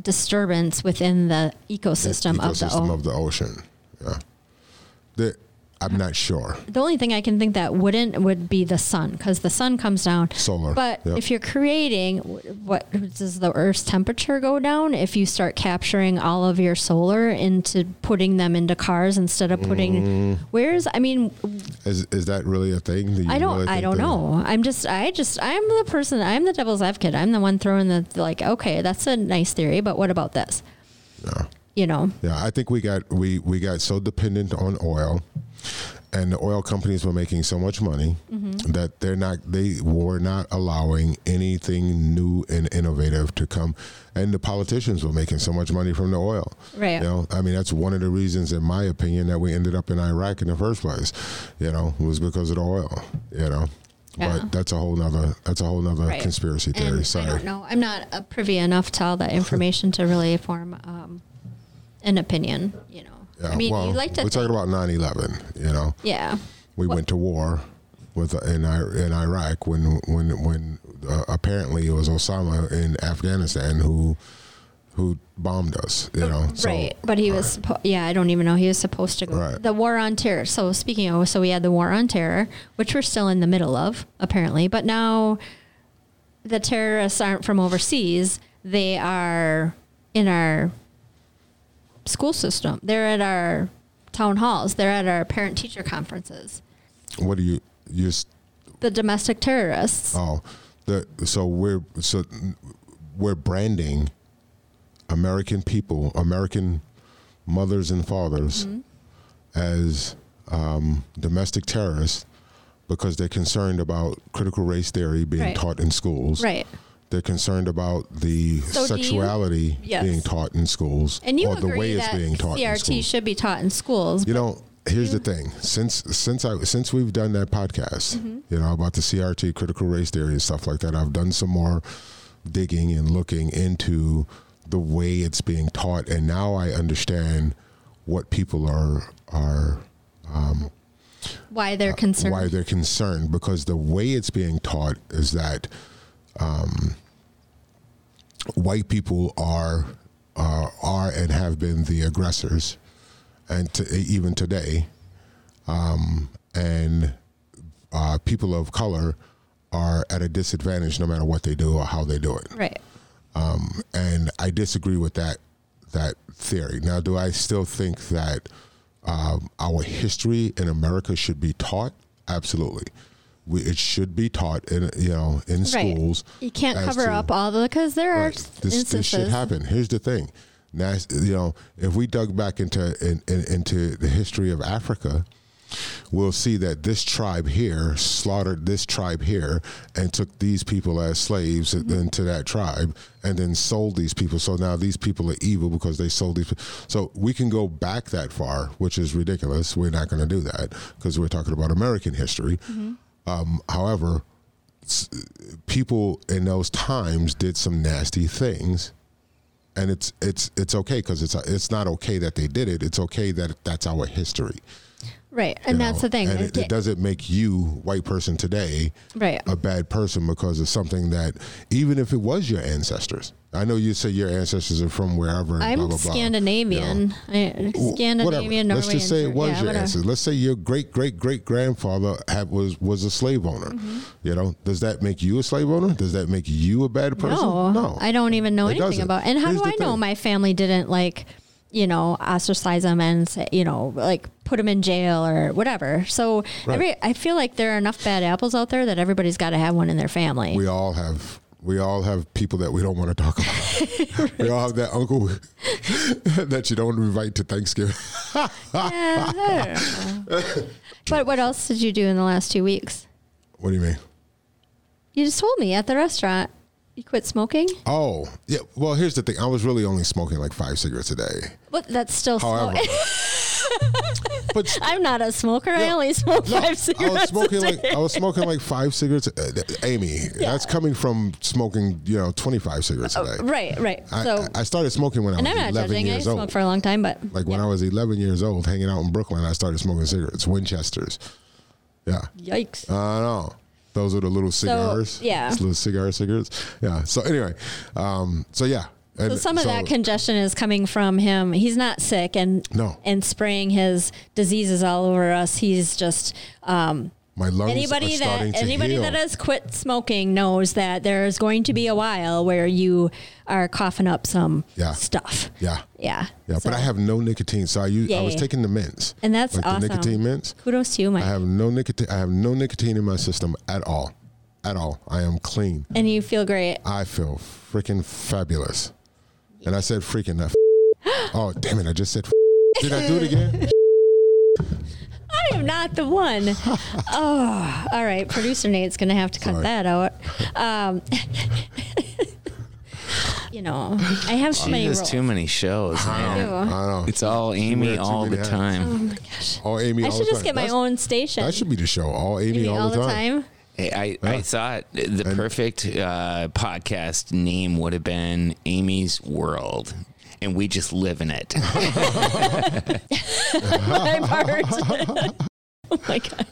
disturbance within the ecosystem, ecosystem of the of the ocean. Yeah. The I'm not sure. The only thing I can think that wouldn't would be the sun because the sun comes down. Solar, But yep. if you're creating, what does the Earth's temperature go down if you start capturing all of your solar into putting them into cars instead of putting? Mm. Where's I mean, Is is that really a thing? I don't really I don't know. I'm just I just I'm the person. I'm the devil's advocate. I'm the one throwing the like. Okay, that's a nice theory, but what about this? No. You know. Yeah, I think we got we we got so dependent on oil, and the oil companies were making so much money Mm-hmm. that they're not they were not allowing anything new and innovative to come, and the politicians were making so much money from the oil. Right. You know, I mean that's one of the reasons, in my opinion, that we ended up in Iraq in the first place. You know, was because of the oil. You know. Yeah. But that's a whole nother that's a whole nother Right. conspiracy theory. And I Sorry. don't know. I'm not privy enough to all that information to really form um, an opinion. You know. Yeah, I mean, well, you like to. we're talking about 9/11. You know. yeah. we What- went to war with in I- in Iraq when when when uh, apparently it was Osama in Afghanistan who who bombed us. You know, so- right, but he was, suppo- yeah, I don't even know. He was supposed to go. Right. The war on terror. So, speaking of, so we had the war on terror, which we're still in the middle of, apparently, but now the terrorists aren't from overseas. They are in our school system. They're at our town halls. They're at our parent teacher conferences. What do you you? s- The domestic terrorists. Oh, the so we're so we're branding American people, American mothers and fathers, Mm-hmm. as um, domestic terrorists because they're concerned about critical race theory being Right. taught in schools. Right. They're concerned about the So you- sexuality Yes. being taught in schools, And you or the way it's that being taught CRT should be taught in schools. You know, here's the thing. Since since I since we've done that podcast, Mm-hmm. you know, about the CRT critical race theory and stuff like that, I've done some more digging and looking into the way it's being taught and now I understand what people are are um, why they're concerned. why they're concerned because the way it's being taught is that um, white people are uh, are and have been the aggressors, and to, even today, um, and uh, people of color are at a disadvantage no matter what they do or how they do it right. um, and I disagree with that that theory. Now, do I still think that um, our history in America should be taught? Absolutely, we, it should be taught in you know in schools. You can't cover to- up all the because there are This, instances. this should happen. Here's the thing. You know, if we dug back into in, in, into the history of Africa, we'll see that this tribe here slaughtered this tribe here and took these people as slaves mm-hmm. into that tribe and then sold these people. So now these people are evil because they sold these. So we can go back that far, which is ridiculous. We're not going to do that because we're talking about American history. Mm-hmm. Um, however, people in those times did some nasty things and it's it's it's okay because it's it's not okay that they did it. It's okay that that's our history. right, and you that's know? the thing. And it, it doesn't make you white person today right. a bad person because of something that even if it was your ancestors. I know you say your ancestors are from wherever. I'm blah, blah, blah, Scandinavian. you know. I, Scandinavian. Whatever. Let's just say it was yeah, your whatever. ancestors. Let's say your great great great grandfather had, was was a slave owner. Mm-hmm. You know, does that make you a slave owner? Does that make you a bad person? No, I don't even know It anything doesn't. about. And how Here's do I know my family didn't like, you know, ostracize them and say, you know, like put them in jail or whatever. So Right. every, I feel like there are enough bad apples out there that everybody's got to have one in their family. we all have we all have people that we don't want to talk about. we all have that uncle that you don't invite to Thanksgiving. Yeah, but what else did you do in the last two weeks? What do you mean? You just told me at the restaurant you quit smoking. Oh, yeah. Well, here's the thing. I was really only smoking like five cigarettes a day. But that's still However, smoking. but I'm not a smoker. I only smoke no, five I was cigarettes. smoking a like day. I was smoking like five cigarettes. Uh, Amy, that's coming from smoking, you know, 25 cigarettes a day. Right, right. I, so, I started smoking when I was I'm not 11 judging. I years smoked old. for a long time, but like when I was 11 years old, hanging out in Brooklyn, I started smoking cigarettes, Winchesters. Yeah. yikes. I know. Those are the little cigars. yeah. Those little cigar cigarettes. Yeah. So anyway, um, so yeah. And So some of that congestion is coming from him. He's not sick and No. and spraying his diseases all over us. He's just um, my lungs anybody are that to anybody heal. that has quit smoking knows that there's going to be a while where you are coughing up some Yeah. stuff. yeah. Yeah. Yeah, So- but I have no nicotine, so I use I was taking the mints, and that's like awesome. the nicotine mints. Kudos to you, Mike. I have no nicotine. I have no nicotine in my system at all, at all. I am clean. and you feel great. I feel freaking fabulous. And I said freaking. Not oh damn it! I just said. Did I do it again? I am not the one. oh, all right. Producer Nate's going to have to cut Sorry. that out. Um, you know, I have so She many has roles. too many shows, man. Ew. I know. It's all Amy wears too all the many hats. Oh time. my gosh. All Amy. I all should the just time. get my That's- own station. That should be the show. All Amy, Maybe all, the time. Hey, I, I thought the perfect uh, podcast name would have been Amy's World. And we just live in it. my part. oh my god.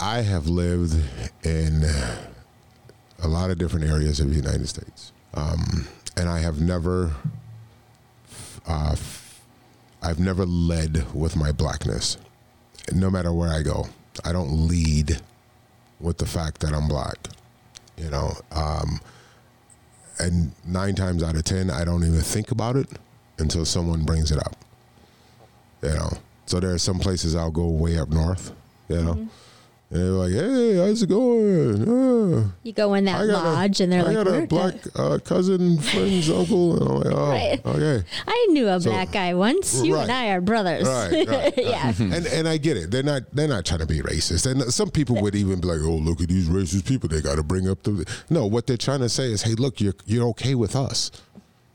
I have lived in a lot of different areas of the United States, um, and I have never, uh, I've never led with my blackness. No matter where I go, I don't lead with the fact that I'm black. You know, um, and nine times out of ten, I don't even think about it until someone brings it up. You know, so there are some places I'll go way up north. You know. Mm-hmm. And they're like, "Hey, how's it going? Uh, You go in that lodge a, and they're I like, got "Where a black uh, cousin, friend's uncle." And I'm like, "Oh, Right. okay." I knew a So- black guy once. You and I are brothers. Right, right, yeah. and and I get it. They're not they're not trying to be racist. And some people would even be like, "Oh, look at these racist people. They got to bring up the." No, what they're trying to say is, "Hey, look, you're you're okay with us.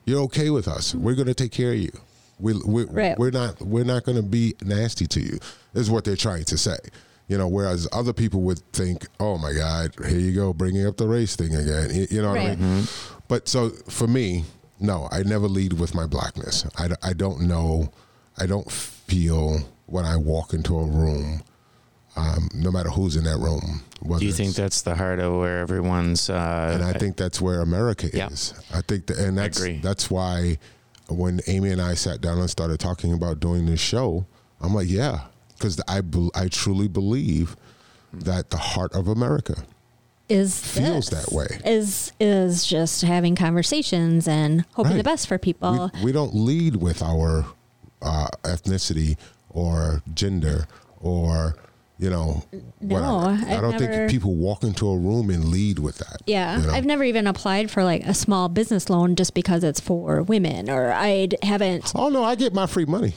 You're okay with us. We're going to take care of you. We we Right. we're not we're not going to be nasty to you." Is what they're trying to say. You know, whereas other people would think, "Oh my God, here you go, bringing up the race thing again." You, you know what I Right. mean? But so for me, no, I never lead with my blackness. I, I don't know, I don't feel when I walk into a room, um, no matter who's in that room. Do you think that's the heart of where everyone's. Uh, And I think that's where America Yeah. is. I think, that, and that's agree. that's why when Amy and I sat down and started talking about doing this show, I'm like, yeah, because I I truly believe that the heart of America Is Feels this. that way. Is is just having conversations and hoping the best for people. we, we don't lead with our uh, ethnicity or gender or you know No, whatever. I I've don't never- think people walk into a room and lead with that. Yeah, you know? I've never even applied for like a small business loan just because it's for women, or I haven't. Oh no, I get my free money.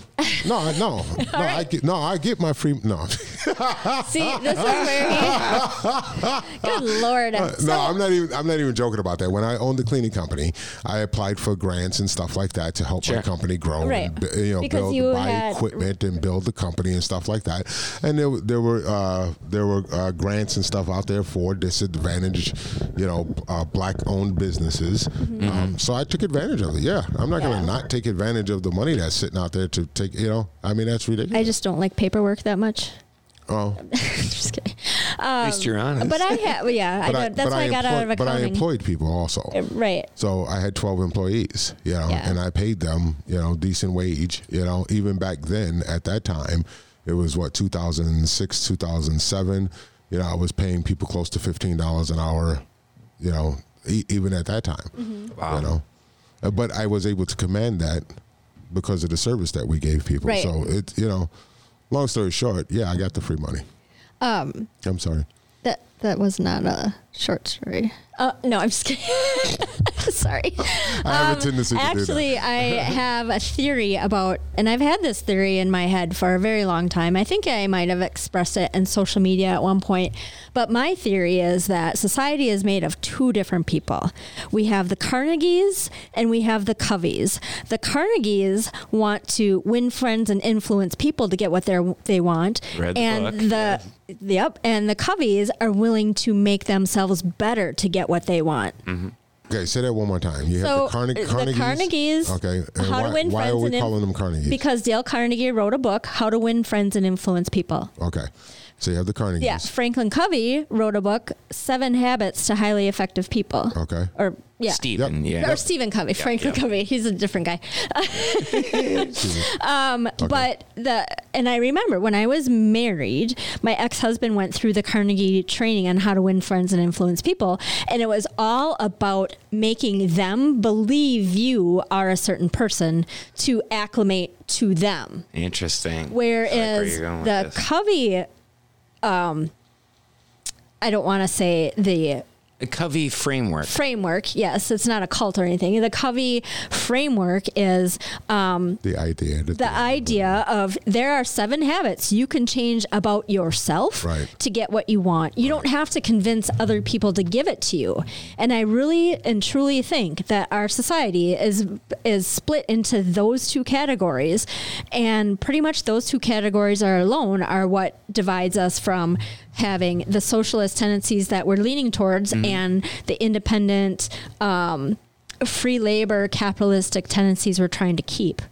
No, I- no, no, I get no, I get my free no. See, this is where he. Good lord! I'm so- no, I'm not even. I'm not even joking about that. When I owned the cleaning company, I applied for grants and stuff like that to help my company grow, Right. and, you know, Because build, you buy had- equipment and build the company and stuff like that. And there, there were uh, there were uh, grants and stuff out there for disadvantaged, you know, uh, black-owned businesses. Um, so I took advantage of it. Yeah, I'm not going Mm-hmm. Yeah. to not take advantage of the money that's sitting out there to take. You know, I mean that's ridiculous. I just don't like paperwork that much. oh, just kidding. At least you're honest. But I have, yeah, I but that's but why I, got out of employed- But I employed people also. right. So I had 12 employees, you know, Yeah. and I paid them, you know, decent wage, you know, even back then at that time, it was what, 2006, 2007, you know, I was paying people close to $15 an hour, you know, e- even at that time, Mm-hmm. Wow. you know, Uh, but I was able to command that because of the service that we gave people. Right. So it, you know, long story short, yeah, I got the free money. Um, I'm sorry. That that was not a short story. Uh, no, I'm just kidding. Sorry. I have a tendency to do that. Um, Actually, I have a theory about, and I've had this theory in my head for a very long time. I think I might have expressed it in social media at one point. But my theory is that society is made of two different people. We have the Carnegies and we have the Coveys. The Carnegies want to win friends and influence people to get what they they want, Read the and book, the Yep, and the Coveys are willing to make themselves better to get what they want. Mm-hmm. Okay, say that one more time. You So, have the, Carne- the Carnegies. Carnegies, Okay. and How to why, Win why Friends are we calling them Carnegies? Because Dale Carnegie wrote a book, How to Win Friends and Influence People. okay. So you have the Carnegie. Yeah, Franklin Covey wrote a book, Seven Habits to Highly Effective People. Okay. Or yeah, Stephen, yeah. or Stephen Covey, Franklin yeah. Covey. He's a different guy. um, But the and I remember when I was married, my ex husband went through the Carnegie training on how to win friends and influence people, and it was all about making them believe you are a certain person to acclimate to them. Interesting. I like where you're going with the this. Covey, um, I don't want to say the A Covey framework. framework. Yes, it's not a cult or anything. The Covey framework is um, The idea. that the idea of there are seven habits you can change about yourself Right. to get what you want. You don't have to convince other people to give it to you. And I really and truly think that our society is is split into those two categories and pretty much those two categories are alone are what divides us from having the socialist tendencies that we're leaning towards and the independent um, free labor capitalistic tendencies we're trying to keep.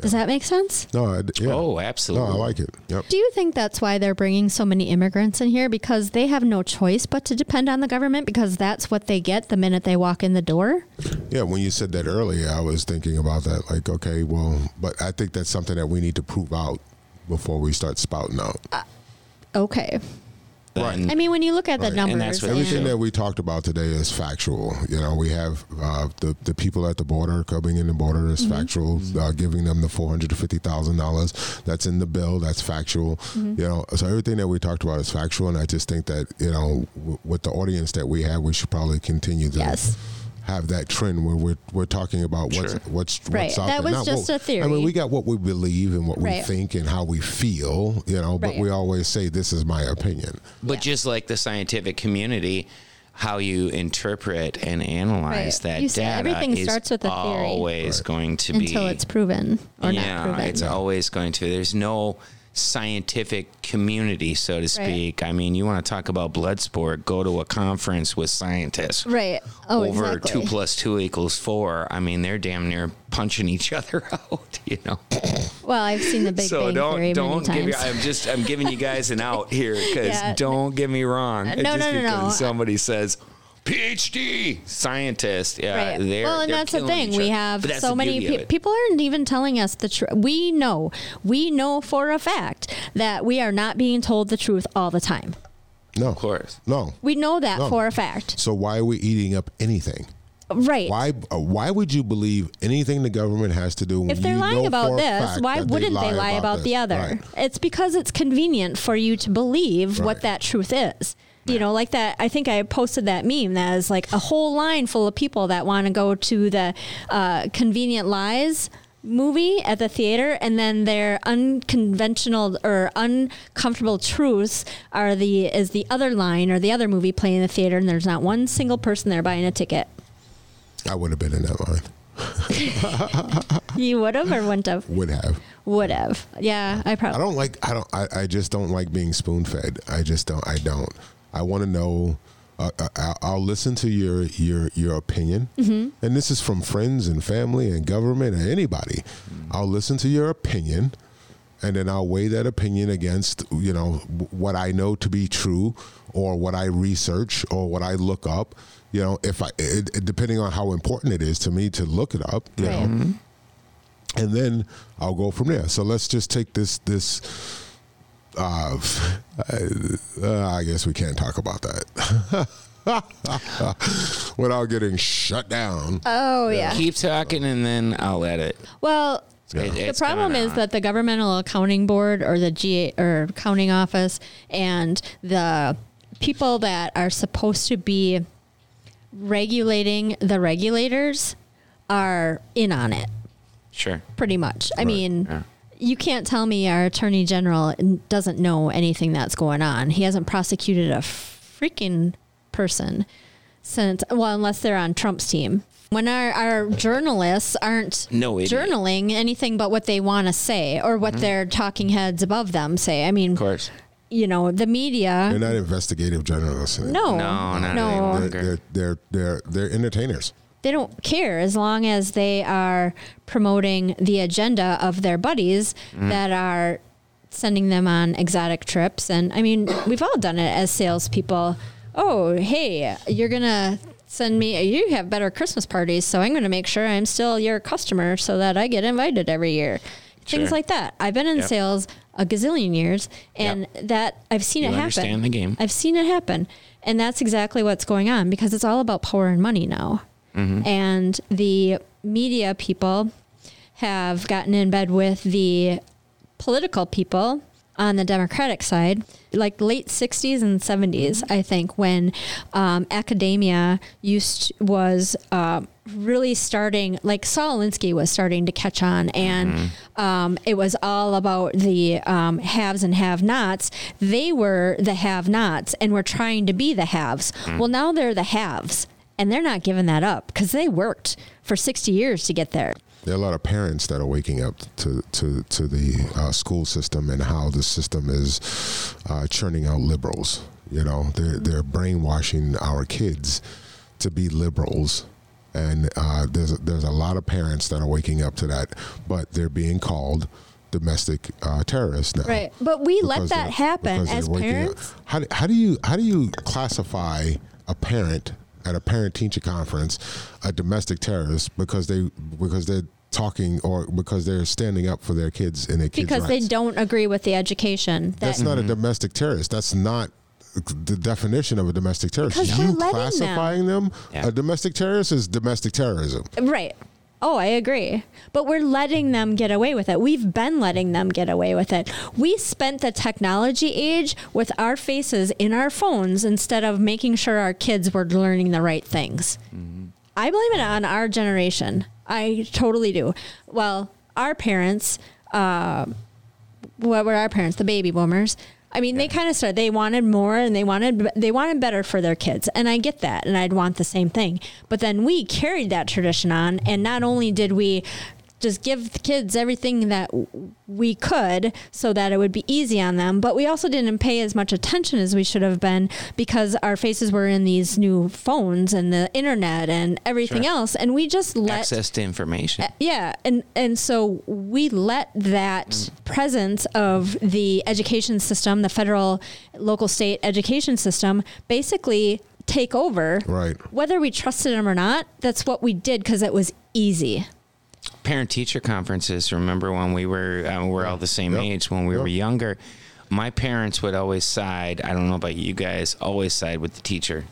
Does that make sense? No, I, yeah. Oh, No, absolutely. I like it. Yep. Do you think that's why they're bringing so many immigrants in here? Because they have no choice but to depend on the government because that's what they get the minute they walk in the door? Yeah, when you said that earlier, I was thinking about that. Like, okay, well, but I think that's something that we need to prove out before we start spouting out. Okay. Then- I mean, when you look at the Right. And numbers, that's what Everything and- that we talked about today is factual. You know, we have uh, the the people at the border coming in the border is factual. Uh, giving them the four hundred to fifty thousand dollars that's in the bill that's factual. You know, so everything that we talked about is factual, and I just think that you know, w- with the audience that we have, we should probably continue to. Yes. Have that trend where we're we're talking about what's Sure. what's Right. what's out That there. was Not just what- a theory. I mean, we got what we believe and what we think and how we feel, you know. But Right. we always say this is my opinion. But Yeah. just like the scientific community, how you interpret and analyze Right. that You data everything is starts with a theory. always going to be until it's proven or yeah, not proven. it's always going to. There's no scientific community, so to speak. I mean, you want to talk about blood sport? Go to a conference with scientists. Right. Oh, Over exactly. two plus two equals four. I mean, they're damn near punching each other out. You know. Well, I've seen the Big so Bang don't Theory don't many give. times. I'm just I'm giving you guys an out here because Yeah. don't get me wrong. Uh, no, just no, no, because no. Somebody says. PhD scientist, yeah. Right. They're, well, and they're that's the thing. We have so many pe- people aren't even telling us the truth. We know, we know for a fact that we are not being told the truth all the time. No, Of course. no. We know that No. for a fact. So why are we eating up anything? Right. Why uh, why would you believe anything the government has to do? If they're you lying know about this, why wouldn't they lie about, this? the other? Right. It's because it's convenient for you to believe what that truth is. You know, like that. I think I posted that meme that is like a whole line full of people that want to go to the uh, Convenient Lies movie at the theater, and then their unconventional or uncomfortable truths are the is the other line or the other movie playing in the theater, and there's not one single person there buying a ticket. I would have been in that line. You would have or wouldn't have? Would have. Would have. Yeah, I probably. I don't like. I don't. I, I just don't like being spoon fed. I just don't. I don't. I want to know. Uh, uh, I'll, I'll listen to your your your opinion, Mm-hmm. and this is from friends and family and government and anybody. I'll listen to your opinion, and then I'll weigh that opinion against you know what I know to be true, or what I research, or what I look up. You know, if I it, it- depending on how important it is to me to look it up. You Right. know, and then I'll go from there. So let's just take this this. Uh, uh, I guess we can't talk about that without getting shut down. Oh yeah. Keep talking and then I'll edit. Well, It- the problem is on. that the governmental accounting board or the GA or accounting office and the people that are supposed to be regulating the regulators are in on it Sure. pretty much. I mean, Yeah. You can't tell me our attorney general doesn't know anything that's going on. He hasn't prosecuted a freaking person since, well, unless they're on Trump's team. When our, our journalists aren't No idiot. journaling anything but what they want to say or what mm-hmm. their talking heads above them say. I mean, Of course. you know, the media. They're not investigative journalists. No, No, not no, anymore. They're, they're, they're, they're, they're entertainers. They don't care as long as they are promoting the agenda of their buddies Mm. that are sending them on exotic trips. And I mean, we've all done it as salespeople. Oh, hey, you're going to send me, you have better Christmas parties. So I'm going to make sure I'm still your customer so that I get invited every year. Things like that. I've been in Yep. sales a gazillion years and that I've seen You it happen. understand the game. I've seen it happen. And that's exactly what's going on because it's all about power and money now. Mm-hmm. And the media people have gotten in bed with the political people on the Democratic side, like late 60s and 70s, I think, when um, academia used was uh, really starting, like Saul Alinsky was starting to catch on, and um, it was all about the um, haves and have-nots. They were the have-nots, and were trying to be the haves. Well, now they're the haves, and they're not giving that up because they worked for 60 years to get there. There are a lot of parents that are waking up to to, to the uh, school system and how the system is uh, churning out liberals. You know, they're they're brainwashing our kids to be liberals, and uh, there's there's a lot of parents that are waking up to that, but they're being called domestic uh, terrorists now. Right. But we let that happen as up. parents. How do, how do you how do you classify a parent at a parent teacher conference a domestic terrorist because they because they're talking or because they're standing up for their kids and their kids because they don't agree with the education that That's not a mm-hmm. domestic terrorist. That's not the definition of a domestic terrorist. Because we're you letting them. classifying them, Yeah. a domestic terrorist is domestic terrorism. right oh i agree. But we're letting them get away with it. We've been letting them get away with it. We spent the technology age with our faces in our phones instead of making sure our kids were learning the right things. I blame it on our generation. I totally do. Well our parents uh, what were our parents? The baby boomers i mean they kind of started they wanted more and they wanted they wanted better for their kids and i get that and i'd want the same thing. But then we carried that tradition on and not only did we just give the kids everything that we could so that it would be easy on them but we also didn't pay as much attention as we should have been because our faces were in these new phones and the internet and everything Sure. else and we just let Access to information. Uh, yeah, and and so we let that mm. presence of the education system, the federal, local, state education system, basically take over. Right. Whether we trusted them or not, that's what we did because it was easy. Parent teacher conferences. Remember when we were uh, we're all the same Yep. age when we Yep. were younger. My parents would always side. I don't know about you guys. Always side with the teacher.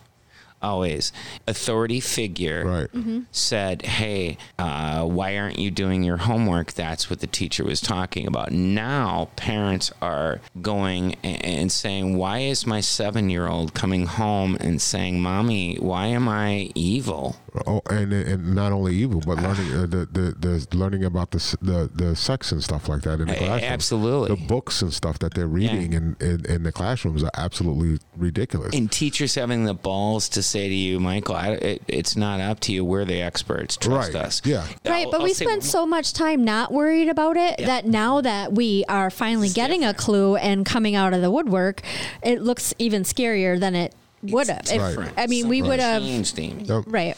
Always authority figure Right. Mm-hmm. said, "Hey, uh, why aren't you doing your homework?" That's what the teacher was talking about. Now parents are going and saying, "Why is my seven-year-old coming home and saying, "Mommy, why am I evil?" Oh, and and not only evil, but learning uh, the, the the learning about the the the sex and stuff like that in the classroom. absolutely. the books and stuff that they're reading in, in in the classrooms are absolutely ridiculous. and teachers having the balls to say to you, Michael, I, it, it's not up to you. We're the experts. Trust Right. us. Yeah. Right, I'll- but I'll we say spent so much time not worried about it Yeah. that now that we are finally getting a clue and coming out of the woodwork, it looks even scarier than it would have. If- Right. I mean, we Something would have. changed, Amy. Yep. Right,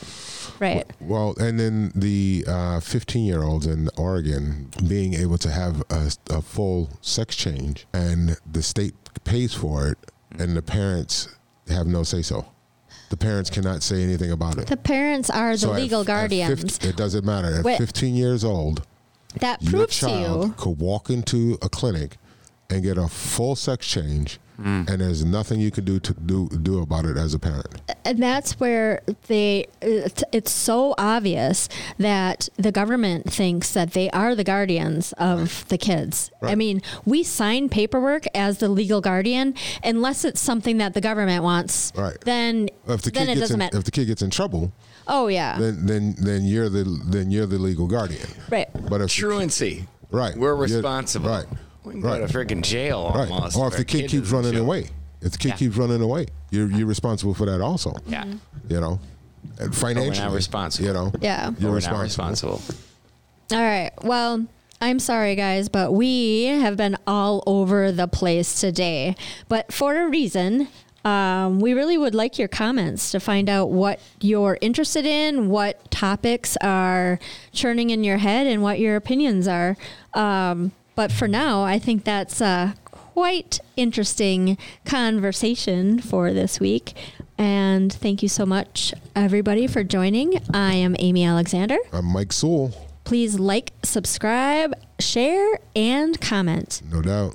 right. Well, and then the uh, 15 year olds in Oregon being able to have a, a full sex change and the state pays for it and the parents have no say so. The parents cannot say anything about it. The parents are the So legal at guardians. 50 it doesn't matter. At Wait. 15 years old, that your proves to child you could walk into a clinic and get a full sex change, Mm. and there's nothing you can do to do do about it as a parent. and that's where they it's, it's so obvious that the government thinks that they are the guardians of the kids i mean we sign paperwork as the legal guardian unless it's something that the government wants Right. then If the then kid it gets doesn't in, matter if the kid gets in trouble, oh yeah then then then you're the then you're the legal guardian. right But if Truancy. Right. We're You're- responsible. right. We can Right. go to freaking jail right, almost. or if our the kid, keeps running show. away, if the kid Yeah. keeps running away, you're you're responsible for that also. Yeah. You know, and financially, responsible. You know, Yeah. you're We're not responsible. responsible. all right well I'm sorry, guys, but we have been all over the place today. But for a reason, um, we really would like your comments to find out what you're interested in, what topics are churning in your head, and what your opinions are. Um, But for now, I think that's a quite interesting conversation for this week. And thank you so much, everybody, for joining. I am Amy Alexander. I'm Mike Sewell, Please like, subscribe, share, and comment. no doubt.